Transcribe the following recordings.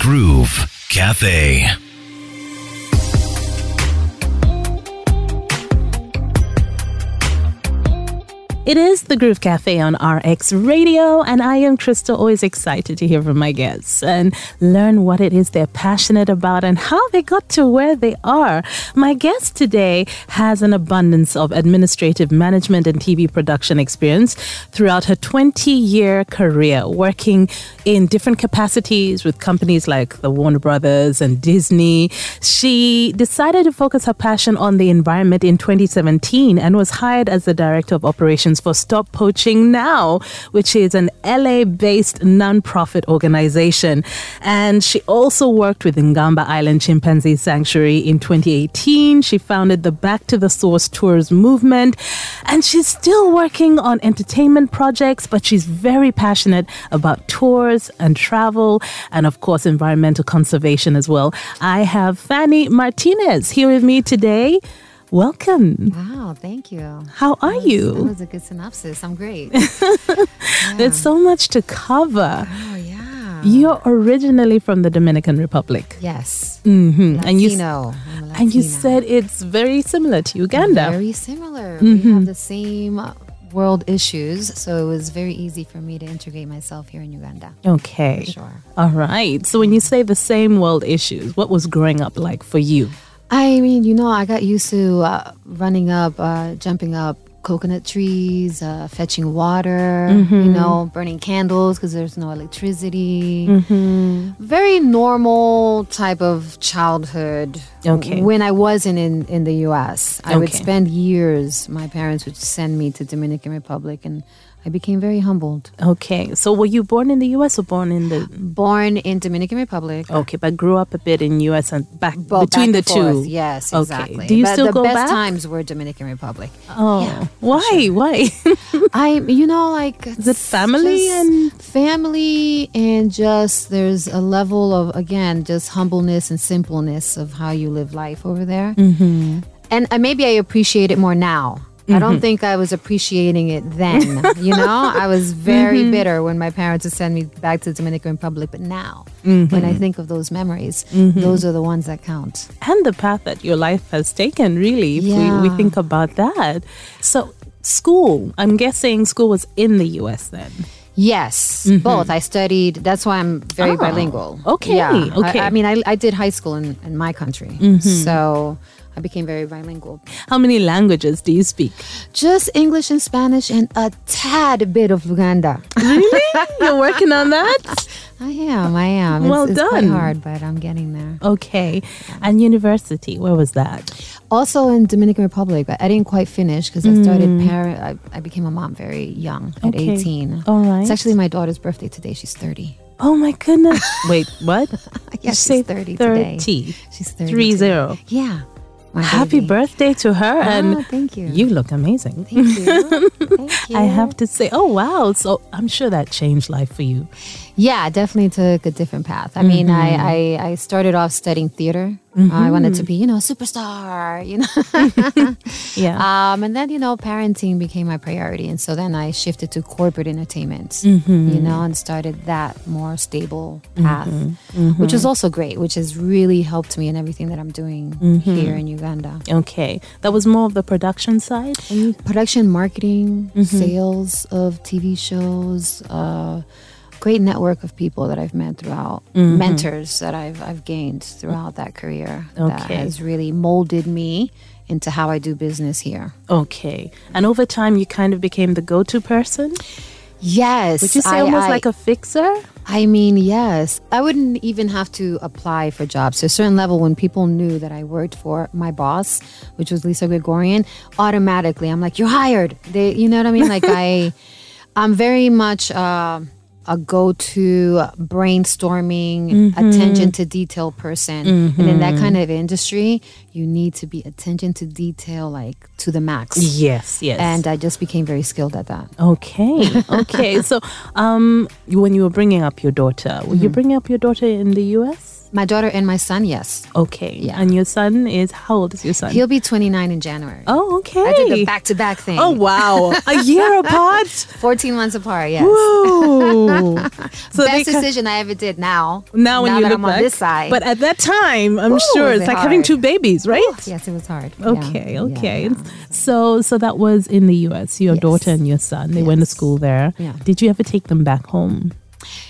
Groove Cafe. It is the Groove Cafe on RX Radio, and I am Crystal, always excited to hear from my guests and learn what it is they're passionate about and how they got to where they are. My guest today has an abundance of administrative management and TV production experience throughout her 20 year career, working in different capacities with companies like the Warner Brothers and Disney. She decided to focus her passion on the environment in 2017 and was hired as the director of operations for Stop Poaching Now, which is an LA based nonprofit organization. And she also worked with Ngamba Island Chimpanzee Sanctuary in 2018. She founded the Back to the Source Tours movement. And she's still working on entertainment projects, but she's very passionate about tours and travel, and of course, environmental conservation as well. I have Fanny Martinez here with me today. Welcome. Wow, thank you. How are That was- you? That was a good synopsis. I'm great. There's so much to cover. oh yeah. You're originally from the Dominican Republic. yes. hmm And you s- Latino. I'm a and you said it's very similar to Uganda. very similar. Mm-hmm. We have the same world issues, so it was very easy for me to integrate myself here in Uganda. okay. Sure. All right. So when you say the same world issues, what was growing up like for you? I mean, you know, I got used to uh, running up, uh, jumping up coconut trees, uh, fetching water, Mm-hmm. you know, burning candles because there's no electricity. Mm-hmm. Very normal type of childhood. Okay. When I wasn't in, in the US, I would spend years, my parents would send me to Dominican Republic and I became very humbled. Okay. So were you born in the US or born in the Born in Dominican Republic. Okay, but grew up a bit in US and back Bo- between back the forth. two. Yes, Okay. exactly. Do you but still the go best back? times were Dominican Republic. Oh. Yeah, why? Why? I, you know, like Is it family and family, and just there's a level of again just humbleness and simpleness of how you live life over there. Mm-hmm. And uh, maybe I appreciate it more now. I Mm-hmm. don't think I was appreciating it then. you know, I was very Mm-hmm. bitter when my parents would send me back to the Dominican Republic. But now, Mm-hmm. when I think of those memories, those are the ones that count. and the path that your life has taken, really, if we, we think about that. So, school, I'm guessing school was in the US then. Yes, both. I studied. That's why I'm very Mm-hmm. Oh, bilingual. okay, Yeah. I- okay. Mm-hmm. I, mean, I, I did high school in, in my country, so I became very bilingual. How many languages do you speak? Just English and Spanish and a tad bit of Luganda. Really? You're working on that? I am. I am. It's, Well it's quite done. hard, but I'm getting there. Okay. And university, where was that? Also in Dominican Republic, but I didn't quite finish because I started mm. parent. I, I became a mom very young at Okay. 18. All right. It's actually my daughter's birthday today. She's 30. Oh my goodness. Wait, what? Yeah, You she's say 30 today. 30. She's 30. Three zero. Yeah. Happy birthday to her. Oh, and thank you. you look amazing. Thank you. Thank you. I have to say, oh wow! So I'm sure that changed life for you. Yeah, definitely took a different path. I mean, I, mm-hmm. I I started off studying theater. I mm-hmm. wanted to be, you know, a superstar. You know, Yeah. um, and then you know, parenting became my priority, and so then I shifted to corporate entertainment. Mm-hmm. You know, and started that more stable path, which was also great, which has really helped me in everything that I'm doing here in Uganda. okay, that was more of the production side. production, marketing, sales of TV shows, uh, great network of people that I've met throughout, mentors that I've I've gained throughout that career that has really molded me into how I do business here. Okay, and over time, you kind of became the go-to person. Yes, Would you say I- almost I- like a fixer? I mean, yes. I wouldn't even have to apply for jobs. To a certain level, when people knew that I worked for my boss, which was Lisa Gregorian, automatically I'm like, "You're hired." They, you know what I mean? Like I, I'm very much uh, a go-to brainstorming, mm-hmm. attention to detail person, and in that mm-hmm. kind of industry, you need to be attention to detail like to the max. Yes, yes. And I just became very skilled at that. okay, okay. so, um, when you were bringing up your daughter, were you mm-hmm. bringing up your daughter in the U.S.? My daughter and my son, yes. Okay. Yeah. And your son is how old is your son? He'll be 29 in January. oh, okay. I did the back to back thing. Oh wow, a year apart. 14 months apart, yes. Whoa. so Best decision I ever did now. now when you that look I'm back, on this side. but at that time, I'm Ooh, sure it's it like having two babies, right? yes, it was hard. Okay, Yeah, okay. yeah. So, so that was in the U.S. Your Yes. daughter and your son, they went to school there. Yeah. Did you ever take them back home?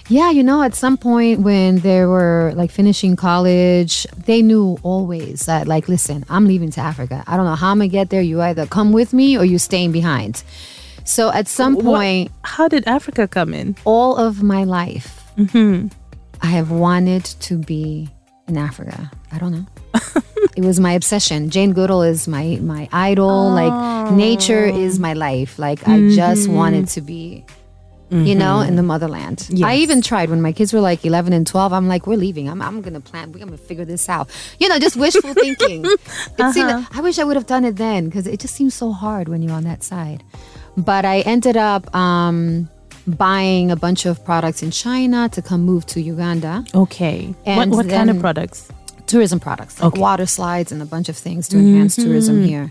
Yeah, you know, at some point when they were like finishing college, they knew always that, like, listen, I'm leaving to Africa. I don't know how I'm gonna get there. You either come with me or you're staying behind. So at some What- point, how did Africa come in? all of my life, Mm-hmm. I have wanted to be in Africa. I don't know. it was my obsession. Jane Goodall is my my idol. Like nature is my life. Like I just Mm-hmm. wanted to be you know, in the motherland. I even tried when my kids were like 11 and 12. I'm like, we're leaving. I'm, I'm going to plan. We're going to figure this out. You know, just wishful thinking. It Uh-huh. I wish I would have done it then because it just seems so hard when you're on that side. But I ended up um, buying a bunch of products in China to come move to Uganda. Okay. what And what kind of products? Tourism products like Okay. water slides and a bunch of things to enhance Mm-hmm. tourism here.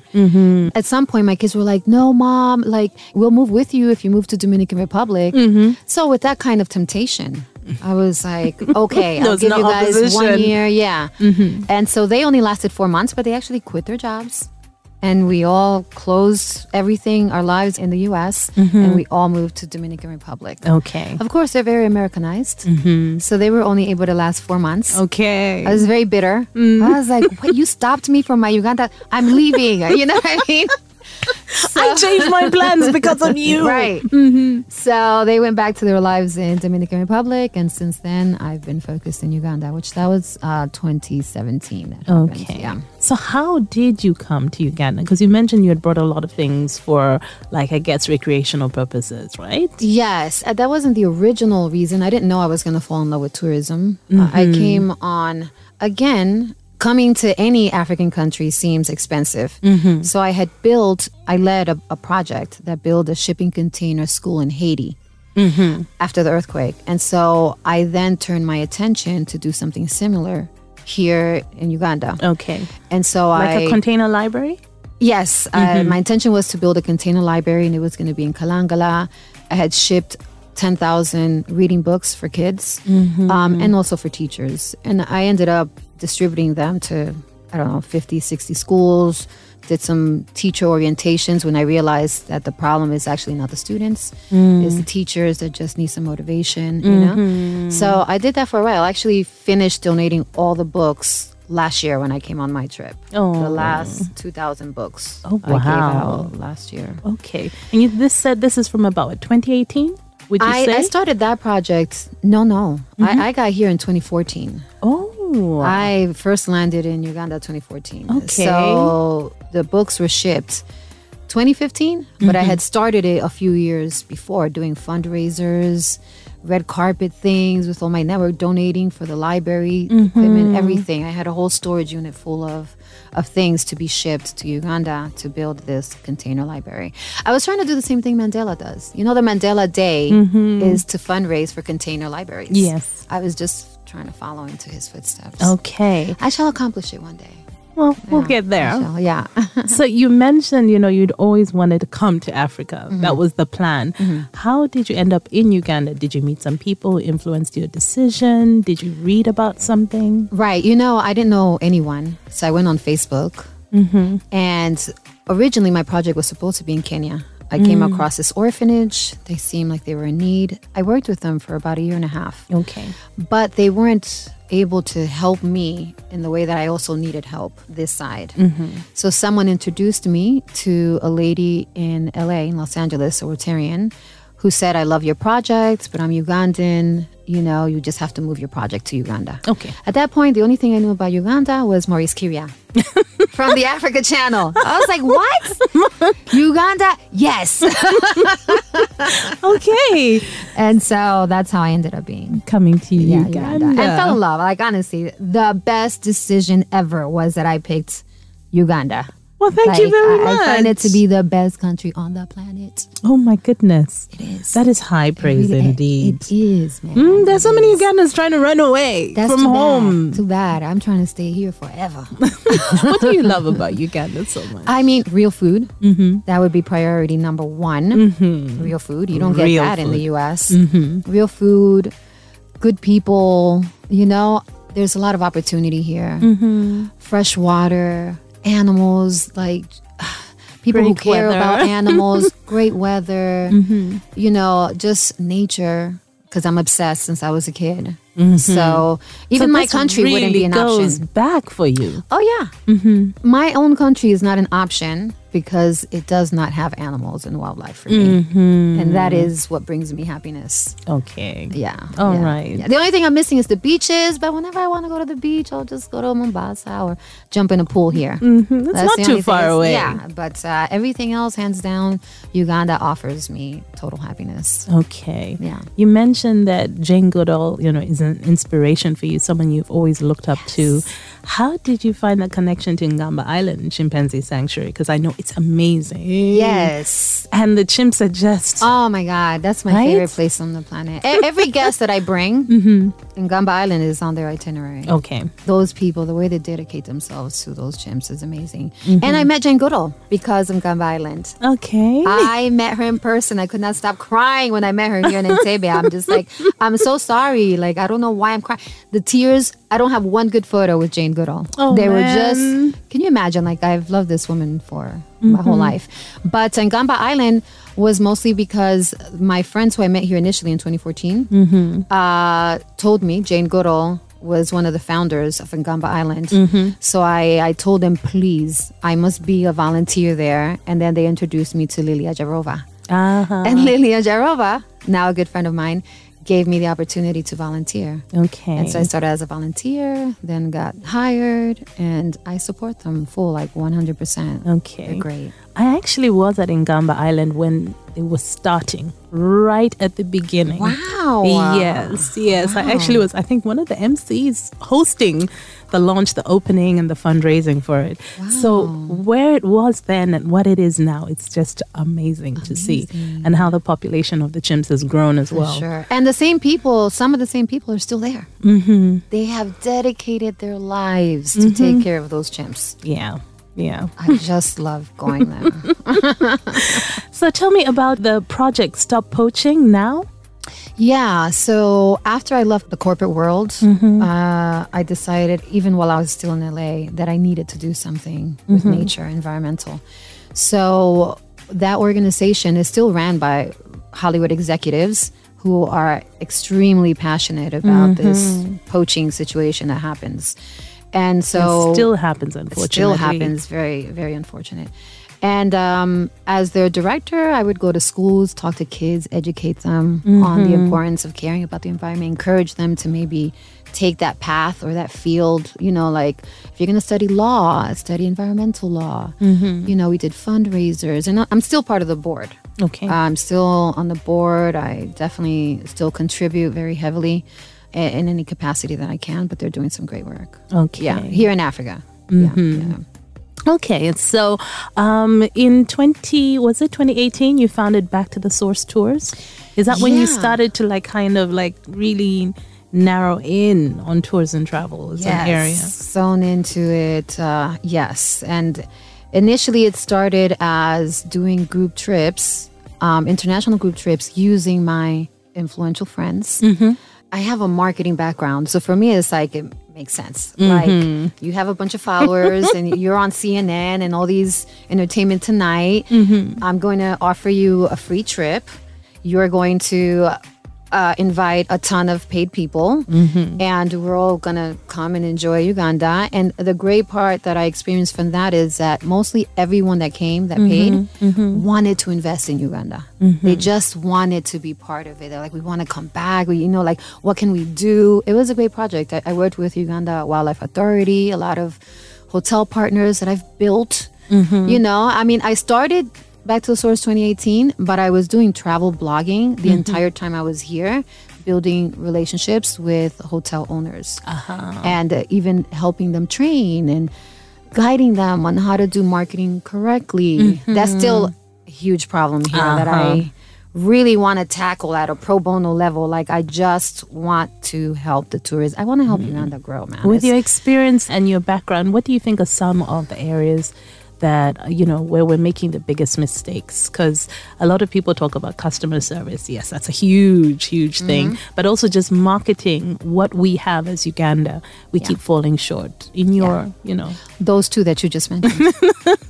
At some point, my kids were like, "No, mom, like we'll move with you if you move to Dominican Republic." Mm-hmm. So with that kind of temptation, I was like, "Okay, I'll give no you guys one year." Yeah, and so they only lasted four months, but they actually quit their jobs. And we all closed everything, our lives in the US, mm-hmm. and we all moved to Dominican Republic. Okay. Of course, they're very Americanized. Mm-hmm. So they were only able to last four months. Okay. I was very bitter. Mm. I was like, "What? You stopped me from my Uganda? I'm leaving." You know what I mean? I changed my plans because of you. Right. So they went back to their lives in Dominican Republic, and since then, I've been focused in Uganda, which that was uh, 2017. That happened. Okay. Yeah. So how did you come to Uganda? Because you mentioned you had brought a lot of things for, like, I guess, recreational purposes, right? Yes, uh, that wasn't the original reason. I didn't know I was going to fall in love with tourism. Uh, I came on again. Coming to any African country seems expensive. So I had built, I led a, a project that built a shipping container school in Haiti after the earthquake. And so I then turned my attention to do something similar here in Uganda. Okay. And so Like I a container library? Yes, uh, my intention was to build a container library, and it was going to be in Kalangala. I had shipped ten thousand reading books for kids, mm-hmm. um, and also for teachers. And I ended up distributing them to I don't know 50, 60 schools. Did some teacher orientations when I realized that the problem is actually not the students, mm. it's the teachers that just need some motivation. You know, mm-hmm. so I did that for a while. I actually finished donating all the books last year when I came on my trip. Oh. The last 2,000 books Oh, I gave wow. out last year. Okay. And you, this said this is from about 2018? Would you I, say? I started that project. No, no. I, mm-hmm. I got here in 2014. oh. I first landed in Uganda 2014. Okay. So the books were shipped 2015, but I mm-hmm. had started it a few years before doing fundraisers, red carpet things with all my network donating for the library equipment, mm-hmm. everything. I had a whole storage unit full of of things to be shipped to Uganda to build this container library. I was trying to do the same thing Mandela does. You know, the Mandela Day mm-hmm. is to fundraise for container libraries. Yes. I was just trying to follow into his footsteps. Okay. I shall accomplish it one day. Well, we'll Yeah, get there. shall, yeah. so you mentioned, you know, you'd always wanted to come to Africa. Mm-hmm. That was the plan. How did you end up in Uganda? Did you meet some people who influenced your decision? Did you read about something? right. You know, I didn't know anyone. So I went on Facebook. And originally, my project was supposed to be in Kenya. I came mm. across this orphanage. They seemed like they were in need. I worked with them for about a year and a half. Okay. but they weren't able to help me in the way that I also needed help this side. Mm-hmm. So someone introduced me to a lady in LA, in Los Angeles, a Rotarian, who said, I love your project, but I'm Ugandan. You know, you just have to move your project to Uganda. Okay. At that point, the only thing I knew about Uganda was Maurice Kirya from the Africa Channel. I was like, what? Uganda? Yes. Okay. and so that's how I ended up being. Coming to Yeah, Uganda. Uganda. I fell in love. Like honestly, the best decision ever was that I picked Uganda. Well, thank you very I, much. I find it to be the best country on the planet. Oh my goodness. It is. That is high praise It- indeed. It is, man. Mm, there's so It many. Ugandans trying to run away That's from too home. Bad. Too bad. I'm trying to stay here forever. what do you love about Uganda so much? I mean, real food. Mm-hmm. That would be priority number one. Real food. You don't get Real that in the. U.S. Mm-hmm. Real food, good people. You know, there's a lot of opportunity here. Mm-hmm. Fresh water, animals, like people who care weather. about animals, great weather. Mm-hmm. You know, just nature. Because I'm obsessed since I was a kid. So Mm-hmm. So even my this country wouldn't be an goes option. back for you. Oh yeah. Mm-hmm. My own country is not an option because it does not have animals and wildlife for me, Mm-hmm. and that is what brings me happiness. Okay. Yeah. All yeah, right. yeah. The only thing I'm missing is the beaches, but whenever I want to go to the beach, I'll just go to Mombasa or jump in a pool here. Mm-hmm. It's That's not too far is- away. Yeah, but uh, everything else, hands down, Uganda offers me total happiness. Okay. Yeah. You mentioned that Jane Goodall, you know, is an inspiration for you, someone you've always looked up to. How did you find that connection to Ngamba Island Chimpanzee Sanctuary? Because I know it's amazing. Yes. And the chimps are just Oh my God, that's my Right? favorite place on the planet. Every guest that I bring mm-hmm. Ngamba Island is on their itinerary. okay. Those people, the way they dedicate themselves to those chimps is amazing. Mm-hmm. And I met Jane Goodall because of Ngamba Island. Okay. I met her in person. I could not stop crying when I met her here in Entebbe. I'm just like, I'm so sorry. Like, I don't know why I'm crying. The tears, I don't have one good photo with Jane Goodall. Oh, they were just, can you imagine? Like, I've loved this woman for my whole life. But Ngamba Island was mostly because my friends who I met here initially in 2014 uh, told me Jane Goodall was one of the founders of Ngamba Island. So I, I told them, please, I must be a volunteer there. And then they introduced me to Lilly Ajarova. uh-huh. And Lilly Ajarova, now a good friend of mine, gave me the opportunity to volunteer. Okay. And so I started as a volunteer, then got hired, and I support them full, like 100%. Okay. They're great. I actually was at Ngamba Island when it was starting, right at the beginning. Wow. Yes, yes. I actually was, I think, one of the MCs hosting the launch, the opening, and the fundraising for it. So, where it was then and what it is now, it's just amazing, to see. And how the population of the chimps has grown as well. Sure. And the same people, some of the same people are still there. Mm-hmm. They have dedicated their lives to take care of those chimps. Yeah, yeah. I just love going there. So, tell me about the project Stop Poaching Now. yeah. So after I left the corporate world, mm-hmm. uh, I decided, even while I was still in LA, that I needed to do something with mm-hmm. nature, environmental. So that organization is still ran by Hollywood executives who are extremely passionate about this mm-hmm. poaching situation that happens. And so it still happens, it unfortunately. still happens. Very, very unfortunate. And um, as their director, I would go to schools, talk to kids, educate them on the importance of caring about the environment, encourage them to maybe take that path or that field. You know, like if you're going to study law, study environmental law. You know, we did fundraisers, and I'm still part of the board. Okay. I'm still on the board. I definitely still contribute very heavily in any capacity that I can, but they're doing some great work. Okay. Yeah, here in Africa. Yeah, yeah. Okay, so um, in 20, was it 2018, you founded Back to the Source Tours? Is that when you started to like kind of like really narrow in on tours and travel as an area? Sewn into it, uh, yes. And initially, it started as doing group trips, um, international group trips, using my influential friends. Mm-hmm. I have a marketing background, so for me, it's like it makes sense. Mm-hmm. Like you have a bunch of followers, and you're on CNN and all these Entertainment Tonight. Mm-hmm. I'm going to offer you a free trip. You're going to uh, invite a ton of paid people, Mm-hmm. and we're all gonna come and enjoy Uganda. And the great part that I experienced from that is that mostly everyone that came that Mm-hmm. paid wanted to invest in Uganda. They just wanted to be part of it. They're like, we want to come back. We, you know, like, what can we do? It was a great project. I, I worked with Uganda Wildlife Authority, a lot of hotel partners that I've built. You know, I mean, I started back to the source 2018 but i was doing travel blogging the mm-hmm. entire time i was here building relationships with hotel owners uh-huh. and uh, even helping them train and guiding them on how to do marketing correctly. Mm-hmm. That's still a huge problem here that I uh-huh. really want to tackle at a pro bono level. Like I just want to help the tourists. I want to help mm-hmm. Uganda grow, man. With It's- your experience and your background, what do you think are some of the areas that, you know, where we're making the biggest mistakes? Because a lot of people talk about customer service. Yes, that's a huge, huge mm-hmm. thing. But also just marketing what we have as Uganda, we keep falling short. In your, you know, those two that you just mentioned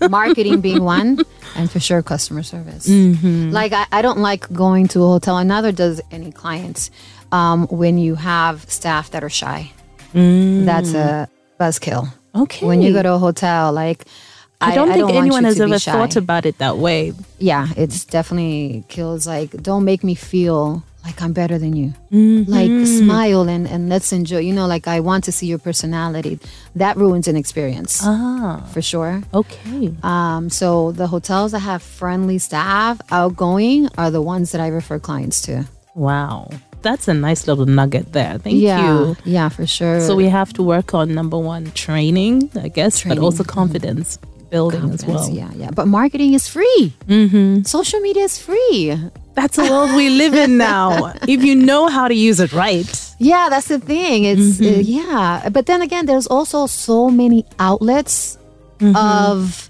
marketing being one and for sure customer service mm-hmm. like I, I don't like going to a hotel and neither does any clients um, when you have staff that are shy mm. that's a buzzkill okay. when you go to a hotel like I don't think want anyone has ever thought about it that way. yeah it's definitely kills like don't make me feel like i'm better than you Mm-hmm. like smile and, and let's enjoy you know like i want to see your personality that ruins an experience Ah, for sure okay. Um, so the hotels that have friendly staff, outgoing, are the ones that I refer clients to. Wow. That's a nice little nugget there. Thank yeah, you. yeah, for sure. So we have to work on number one, training, I guess, Training. but also confidence building as well. Yeah, yeah. But marketing is free. Mm-hmm. Social media is free. That's the world we live in now. if you know how to use it right. Yeah, that's the thing. It's uh, yeah. But then again, there's also so many outlets of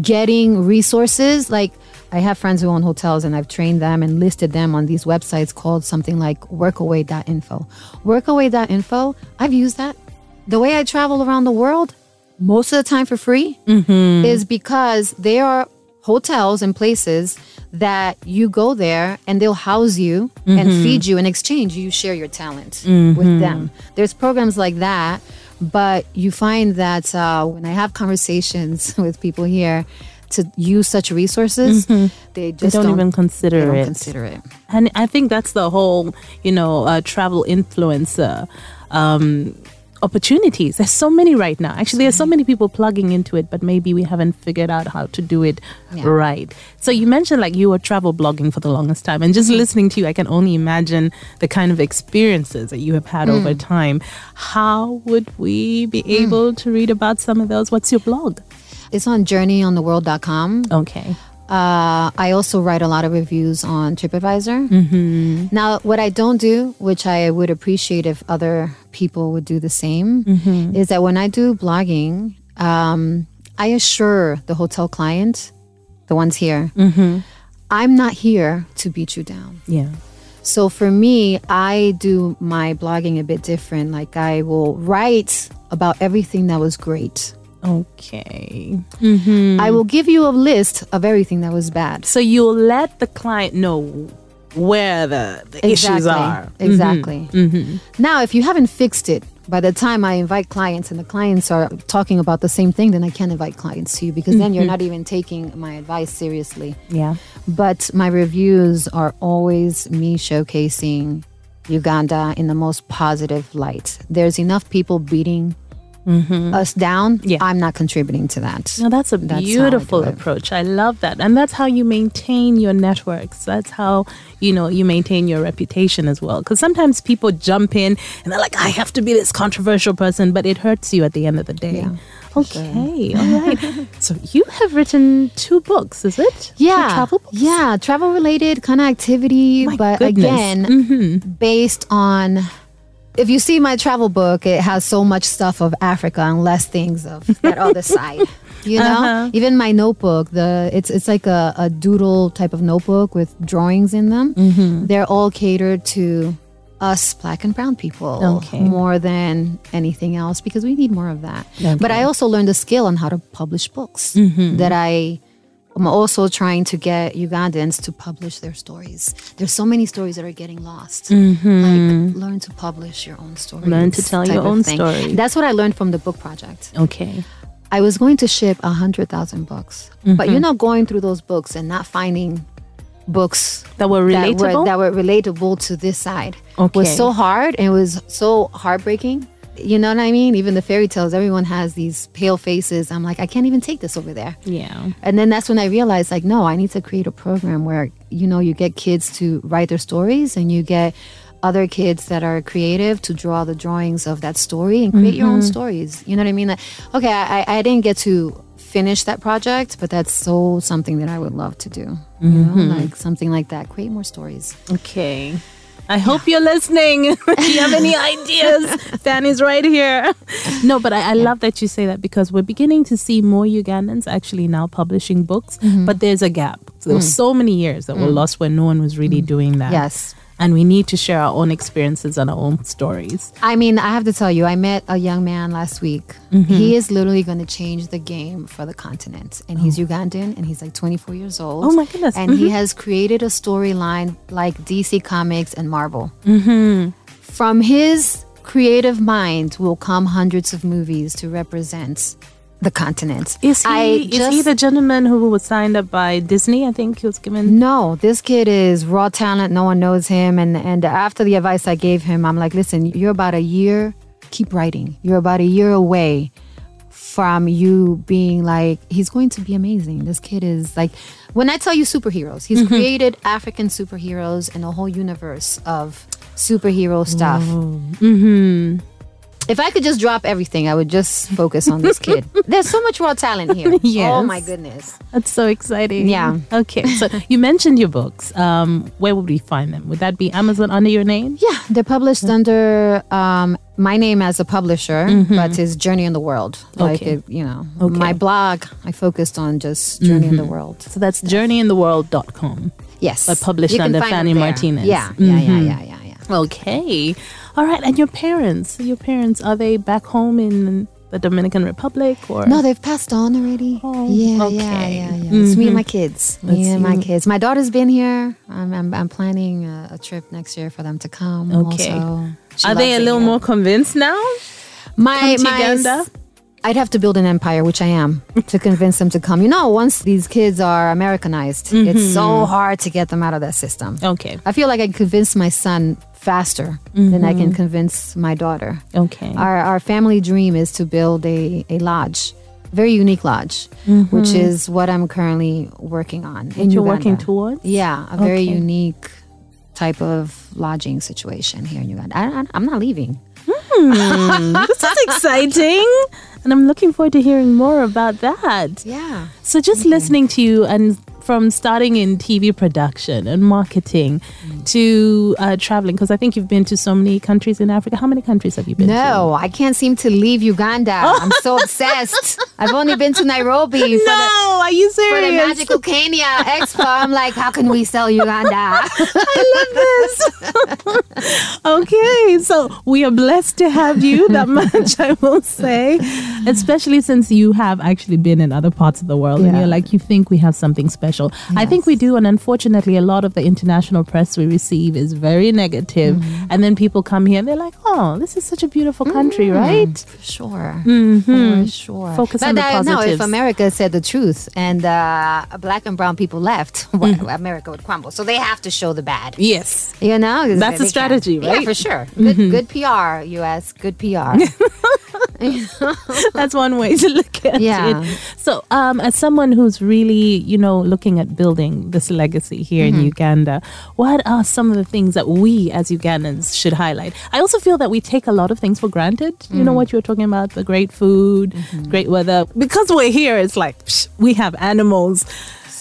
getting resources. Like I have friends who own hotels, and I've trained them and listed them on these websites called something like Workaway.info. Workaway.info. I've used that. The way I travel around the world, most of the time for free, is because they are hotels and places that you go there and they'll house you and feed you in exchange. You share your talent with them. There's programs like that but you find that uh, when i have conversations with people here to use such resources they just don't even consider they don't it. consider it. And I think that's the whole, you know, uh, travel influencer um, opportunities. There's so many right now. Actually, there's so mm-hmm. many people plugging into it, but maybe we haven't figured out how to do it Yeah. right. So you mentioned like you were travel blogging for the longest time, and just mm-hmm. listening to you, I can only imagine the kind of experiences that you have had over mm. time. How would we be mm. able to read about some of those? What's your blog? it's on journeyontheworld.com Okay. Uh, I also write a lot of reviews on TripAdvisor. Mm-hmm. Now, what I don't do, which I would appreciate if other people would do the same, Mm-hmm. is that when I do blogging, um, I assure the hotel client, the ones here, Mm-hmm. I'm not here to beat you down. Yeah. So for me, I do my blogging a bit different. Like I will write about everything that was great. Okay. Hmm. I will give you a list of everything that was bad. So you'll let the client know where the, the issues are. Mm-hmm. Exactly. Now, if you haven't fixed it, by the time I invite clients and the clients are talking about the same thing, then I can't invite clients to you because then Mm-hmm. you're not even taking my advice seriously. Yeah. But my reviews are always me showcasing Uganda in the most positive light. There's enough people beating us down. Mm-hmm. Yeah. I'm not contributing to that. No, that's a That's how I beautiful approach. I love that. And that's how you maintain your networks. That's how, you know, you maintain your reputation as well. Because sometimes people jump in and they're like, I have to be this controversial person, but it hurts you at the end of the day. Yeah, okay. All right. so you have written two books, is it? Two Yeah, travel books? yeah, travel related kind of activity, My but goodness. Mm-hmm. again, based on. If you see my travel book, it has so much stuff of Africa and less things of that other side. You know, Uh-huh. even my notebook, the it's it's like a, a doodle type of notebook with drawings in them. Mm-hmm. They're all catered to us black and brown people Okay. more than anything else because we need more of that. But I also learned a skill on how to publish books Mm-hmm. that I I'm also trying to get Ugandans to publish their stories. There's so many stories that are getting lost. Like learn to publish your own stories. Mm-hmm. Learn to tell your own thing. story. That's what I learned from the book project. Okay. I was going to ship a hundred thousand books, but Mm-hmm. you know, going through those books and not finding books That were that relatable? were, that were relatable to this side Okay. was so hard and it was so heartbreaking. You know what I mean? Even the fairy tales, everyone has these pale faces. I'm like, I can't even take this over there. yeah. And then that's when I realized, like, no, I need to create a program where, you know, you get kids to write their stories and you get other kids that are creative to draw the drawings of that story and create your own mm-hmm. stories. You know what I mean? Like, okay, I, I didn't get to finish that project, but that's so something that I would love to do. You know, mm-hmm. like something like that. Create more stories. Okay. I hope you're listening. Do you have any ideas? Fanny's right here. No, but I, I love that you say that because we're beginning to see more Ugandans actually now publishing books, mm-hmm. but there's a gap. So there were mm. so many years that were mm. lost where no one was really mm. doing that. Yes. And we need to share our own experiences and our own stories. I mean, I have to tell you, I met a young man last week. He is literally going to change the game for the continent. And he's Ugandan and he's like 24 years old. Oh my goodness. And he has created a storyline like DC Comics and Marvel. Mm-hmm. From his creative mind will come hundreds of movies to represent the continents. Is he, I is he the gentleman who was signed up by Disney? I think he was given. No, this kid is raw talent. No one knows him. And and after the advice I gave him, I'm like, listen, you're about a year. Keep writing. You're about a year away from you being like, he's going to be amazing. This kid is like, when I tell you superheroes, he's mm-hmm. created African superheroes and a whole universe of superhero stuff. If I could just drop everything, I would just focus on this kid. There's so much raw talent here. Oh my goodness. That's so exciting. Yeah. Okay. So you mentioned your books. Um, where would we find them? Would that be Amazon under your name? Yeah, they're published under um, my name as a publisher, but it's Journey in the World. Like, Okay. it, you know, Okay. my blog, I focused on just Journey in the World. So that's journeyintheworld.com. Yes. But published You can under find Fanny them there. Martinez. Yeah, yeah, yeah, yeah, yeah, yeah. Okay. All right. And your parents? Your parents, are they back home in the Dominican Republic or? No, they've passed on already. Oh, yeah, yeah, okay. yeah, yeah. It's me mm-hmm. and my kids. Me That's and my you. kids. My daughter's been here. I'm, I'm, I'm planning a, a trip next year for them to come. Okay. Are they a little more convinced now? my my Uganda? I'd have to build an empire, which I am, to convince them to come. You know, once these kids are Americanized, it's so mm-hmm. hard to get them out of that system. Okay. I feel like I convinced my son faster than I can mm-hmm. convince my daughter. Okay. Our our family dream is to build a, a lodge, very unique lodge, mm-hmm. which is what I'm currently working on. in you're working Uganda. towards? Yeah, a very Okay. unique type of lodging situation here in Uganda. I, I, I'm not leaving. Hmm, this is exciting. And I'm looking forward to hearing more about that. Yeah. So just listening to you and from starting in TV production and marketing to uh, traveling, because I think you've been to so many countries in Africa. How many countries have you been to? No, I can't seem to leave Uganda. I'm so obsessed. I've only been to Nairobi for, the, No, are you serious? for the? Magical Kenya Expo. I'm like, how can we sell Uganda? I love this. okay, so we are blessed to have you that much, I will say, especially since you have actually been in other parts of the world and you're like, you think we have something special. I think we do, and unfortunately, a lot of the international press we receive is very negative. Mm-hmm. and then people come here and they're like, oh, this is such a beautiful country, right? For sure. For sure. Focus but on the uh, no, if. America said the truth and uh, black and brown people left, well, America would crumble. So they have to show the bad. Yes. You know, That's a strategy, Yeah, right? for sure. Good, good PR, US. Good PR. That's one way to look at Yeah. it. So, um, as someone who's really, you know, looking at building this legacy here Mm-hmm. in Uganda, what are some of the things that we as Ugandans should highlight? I also feel that we take a lot of things for granted. You Mm. know what you were talking about, the great food, Mm-hmm. great weather. Because we're here, it's like psh, we have animals.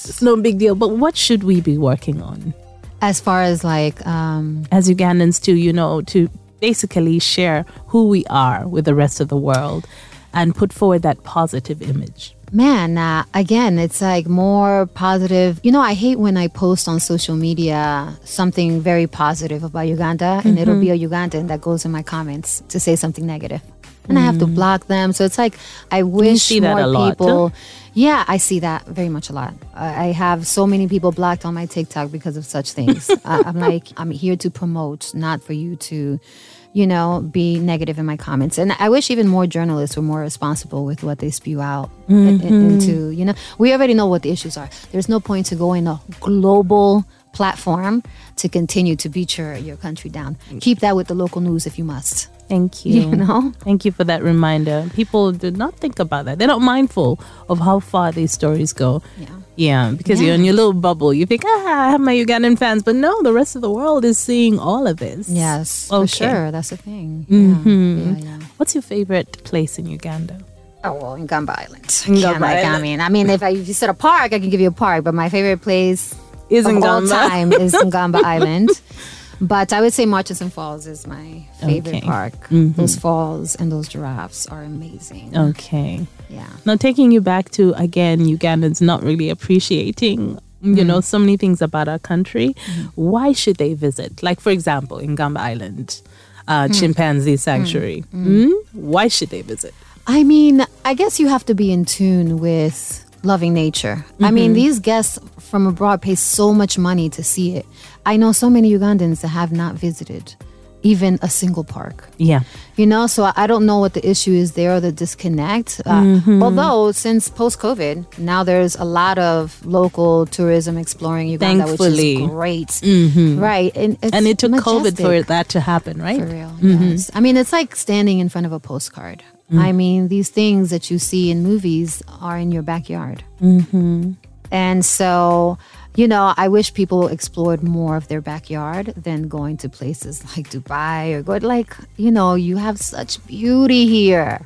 It's no big deal. But what should we be working on as far as like, um, as Ugandans to, you know, to basically share who we are with the rest of the world and put forward that positive image? Man, uh, again, it's like more positive. You know, I hate when I post on social media something very positive about Uganda, and it'll be a Ugandan that goes in my comments to say something negative, and I have to block them. So it's like I wish more people. Yeah, I see that very much a lot. I I have so many people blocked on my TikTok because of such things. I, I'm like, I'm here to promote, not for you to you know, be negative in my comments. And I wish even more journalists were more responsible with what they spew out in- into, you know, we already know what the issues are. There's no point to go in a global platform to continue to beat your, your country down. Keep that with the local news if you must. Thank you. You know? Thank you for that reminder. People do not think about that. They're not mindful of how far these stories go. Yeah. Yeah, because you're in your little bubble. You think, ah, I have my Ugandan fans. But no, the rest of the world is seeing all of this. Yes, Okay. for sure. That's the thing. Mhm. Yeah, yeah, yeah. What's your favorite place in Uganda? Oh well, Ngamba Island. Ngamba like, I mean, I mean, if, I, if you said a park, I can give you a park. But my favorite place Is of in all Gamba. time is Ngamba Island. But I would say Murchison Falls is my favorite Okay. park. Mhm. Those falls and those giraffes are amazing. Okay. Yeah. Now, taking you back to again, Ugandans not really appreciating, you Mm-hmm. know, so many things about our country. Why should they visit? Like, for example, Ngamba Island, uh, Mm. chimpanzee sanctuary. Mm? Why should they visit? I mean, I guess you have to be in tune with loving nature. I mean, these guests from abroad pay so much money to see it. I know so many Ugandans that have not visited even a single park. Yeah. You know, so I don't know what the issue is there or the disconnect. Uh, Mm-hmm. Although, since post COVID, now there's a lot of local tourism exploring Uganda, Thankfully. which is great. Mhm. Right. And, it's And it took COVID for that to happen, right? For real, yes. I mean, it's like standing in front of a postcard. I mean, these things that you see in movies are in your backyard. Mm-hmm. And so, you know, I wish people explored more of their backyard than going to places like Dubai or go like, you know, you have such beauty here.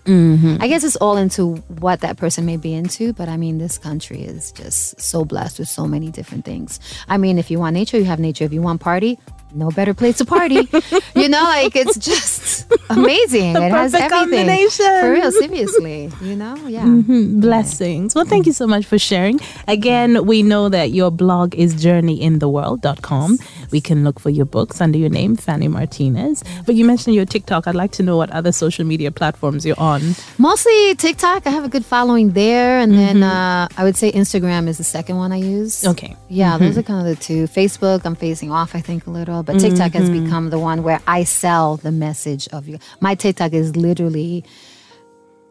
I guess it's all into what that person may be into, but I mean, this country is just so blessed with so many different things. I mean, if you want nature, you have nature. If you want party, no better place to party. you know, like it's just amazing. it has everything. combination. For real, seriously. You know, yeah. Mhm. Blessings. Well, thank you so much for sharing. Again, we know that your blog is journeyintheworld.com. We can look for your books under your name, Fanny Martinez. But you mentioned your TikTok. I'd like to know what other social media platforms you're on. Mostly TikTok. I have a good following there, and then mm-hmm. uh, I would say Instagram is the second one I use. Okay. Yeah, those mm-hmm. are kind of the two. Facebook, I'm phasing off, I think, a little, but TikTok has mm-hmm. become the one where I sell the message of you. My TikTok is literally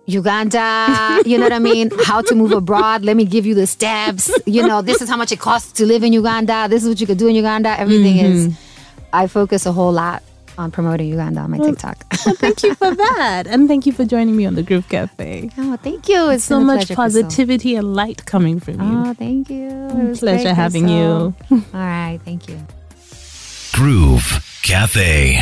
Uganda, you know what I mean? How to move abroad. Let me give you the steps. You know, this is how much it costs to live in Uganda. This is what you could do in Uganda. Everything is, mm-hmm. I focus a whole lot on promoting Uganda on my TikTok. Well, thank you for that. And thank you for joining me on the Groove Cafe. oh, thank you. It's So much pleasure, Crystal. positivity and light coming from you. Oh, thank you. It was Pleasure great, having Crystal. you. All right, thank you. Groove Cafe.